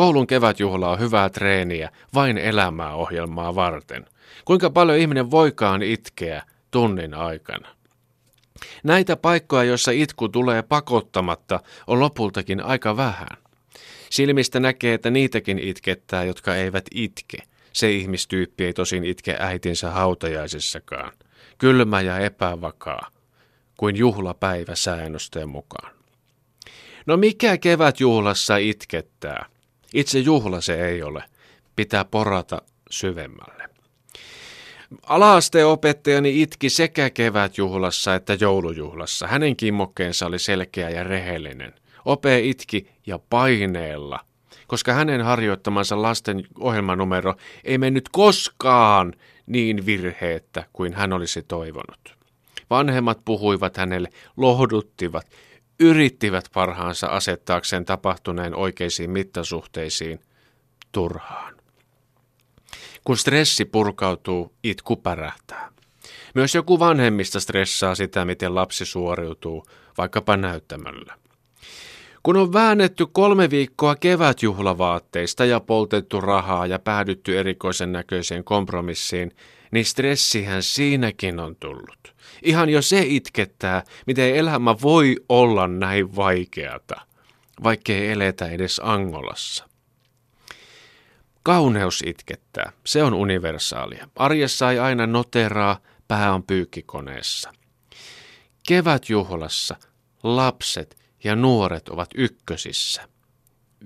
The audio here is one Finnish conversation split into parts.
Koulun kevätjuhla on hyvää treeniä vain elämää ohjelmaa varten. Kuinka paljon ihminen voikaan itkeä tunnin aikana? Näitä paikkoja, joissa itku tulee pakottamatta, on lopultakin aika vähän. Silmistä näkee, että niitäkin itkettää, jotka eivät itke. Se ihmistyyppi ei tosin itke äitinsä hautajaisessakaan. Kylmä ja epävakaa, kuin juhlapäivä säännösten mukaan. No mikä kevätjuhlassa itkettää? Itse juhla se ei ole. Pitää porata syvemmälle. Alaasteen opettajani itki sekä kevätjuhlassa että joulujuhlassa. Hänen kimmokkeensa oli selkeä ja rehellinen. Ope itki ja paineella, koska hänen harjoittamansa lasten ohjelmanumero ei mennyt koskaan niin virheettä kuin hän olisi toivonut. Vanhemmat puhuivat hänelle, lohduttivat, yrittivät parhaansa asettaakseen tapahtuneen oikeisiin mittasuhteisiin turhaan. Kun stressi purkautuu, itku pärähtää. Myös joku vanhemmista stressaa sitä, miten lapsi suoriutuu, vaikkapa näyttämällä. Kun on väännetty kolme viikkoa kevätjuhlavaatteista ja poltettu rahaa ja päädytty erikoisen näköiseen kompromissiin, niin stressihän siinäkin on tullut. Ihan jo se itkettää, miten elämä voi olla näin vaikeata, vaikkei eletä edes Angolassa. Kauneus itkettää, se on universaalia. Arjessa ei aina noteraa, pää on pyykkikoneessa. Kevätjuhlassa lapset ja nuoret ovat ykkösissä.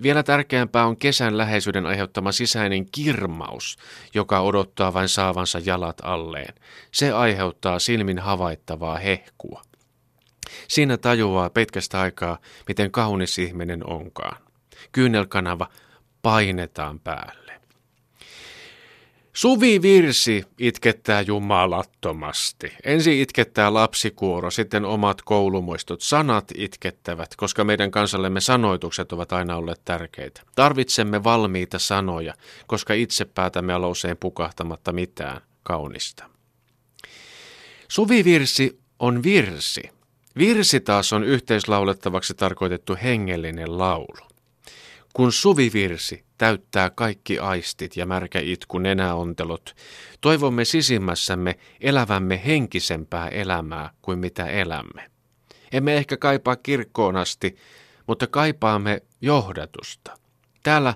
Vielä tärkeämpää on kesän läheisyyden aiheuttama sisäinen kirmaus, joka odottaa vain saavansa jalat alleen. Se aiheuttaa silmin havaittavaa hehkua. Siinä tajuaa pitkästä aikaa, miten kaunis ihminen onkaan. Kyynelkanava painetaan päälle. Suvi virsi itkettää jumalattomasti. Ensin itkettää lapsikuoro, sitten omat koulumuistot. Sanat itkettävät, koska meidän kansallemme sanoitukset ovat aina olleet tärkeitä. Tarvitsemme valmiita sanoja, koska itse päätämme olla usein pukahtamatta mitään kaunista. Suvivirsi on virsi. Virsi taas on yhteislaulettavaksi tarkoitettu hengellinen laulu. Kun suvivirsi täyttää kaikki aistit ja märkä itku nenäontelot, toivomme sisimmässämme elävämme henkisempää elämää kuin mitä elämme. Emme ehkä kaipaa kirkkoon asti, mutta kaipaamme johdatusta. Täällä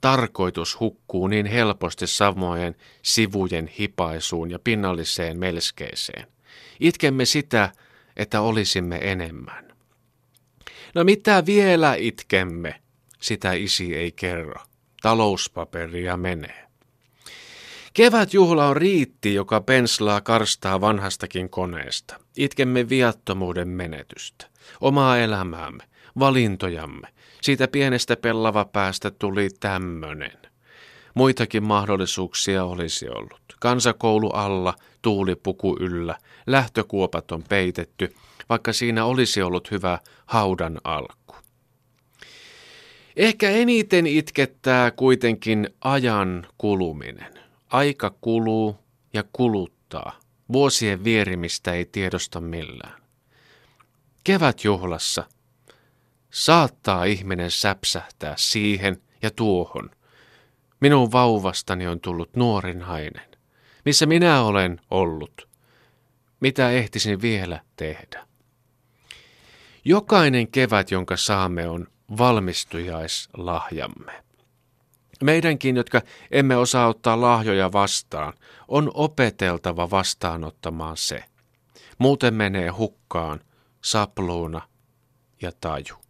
tarkoitus hukkuu niin helposti samojen sivujen hipaisuun ja pinnalliseen melskeeseen. Itkemme sitä, että olisimme enemmän. No mitä vielä itkemme? Sitä isi ei kerro. Talouspaperia menee. Kevätjuhla on riitti, joka penslaa karstaa vanhastakin koneesta. Itkemme viattomuuden menetystä, omaa elämäämme, valintojamme. Siitä pienestä pellava päästä tuli tämmönen. Muitakin mahdollisuuksia olisi ollut. Kansakoulu alla, tuulipuku yllä, lähtökuopat on peitetty, vaikka siinä olisi ollut hyvä haudan alku. Ehkä eniten itkettää kuitenkin ajan kuluminen. Aika kuluu ja kuluttaa. Vuosien vierimistä ei tiedosta millään. Kevätjuhlassa saattaa ihminen säpsähtää siihen ja tuohon. Minun vauvastani on tullut nuorinhainen. Missä minä olen ollut? Mitä ehtisin vielä tehdä? Jokainen kevät, jonka saamme, on valmistujaislahjamme. Meidänkin, jotka emme osaa ottaa lahjoja vastaan, on opeteltava vastaanottamaan se. Muuten menee hukkaan sapluuna ja taju.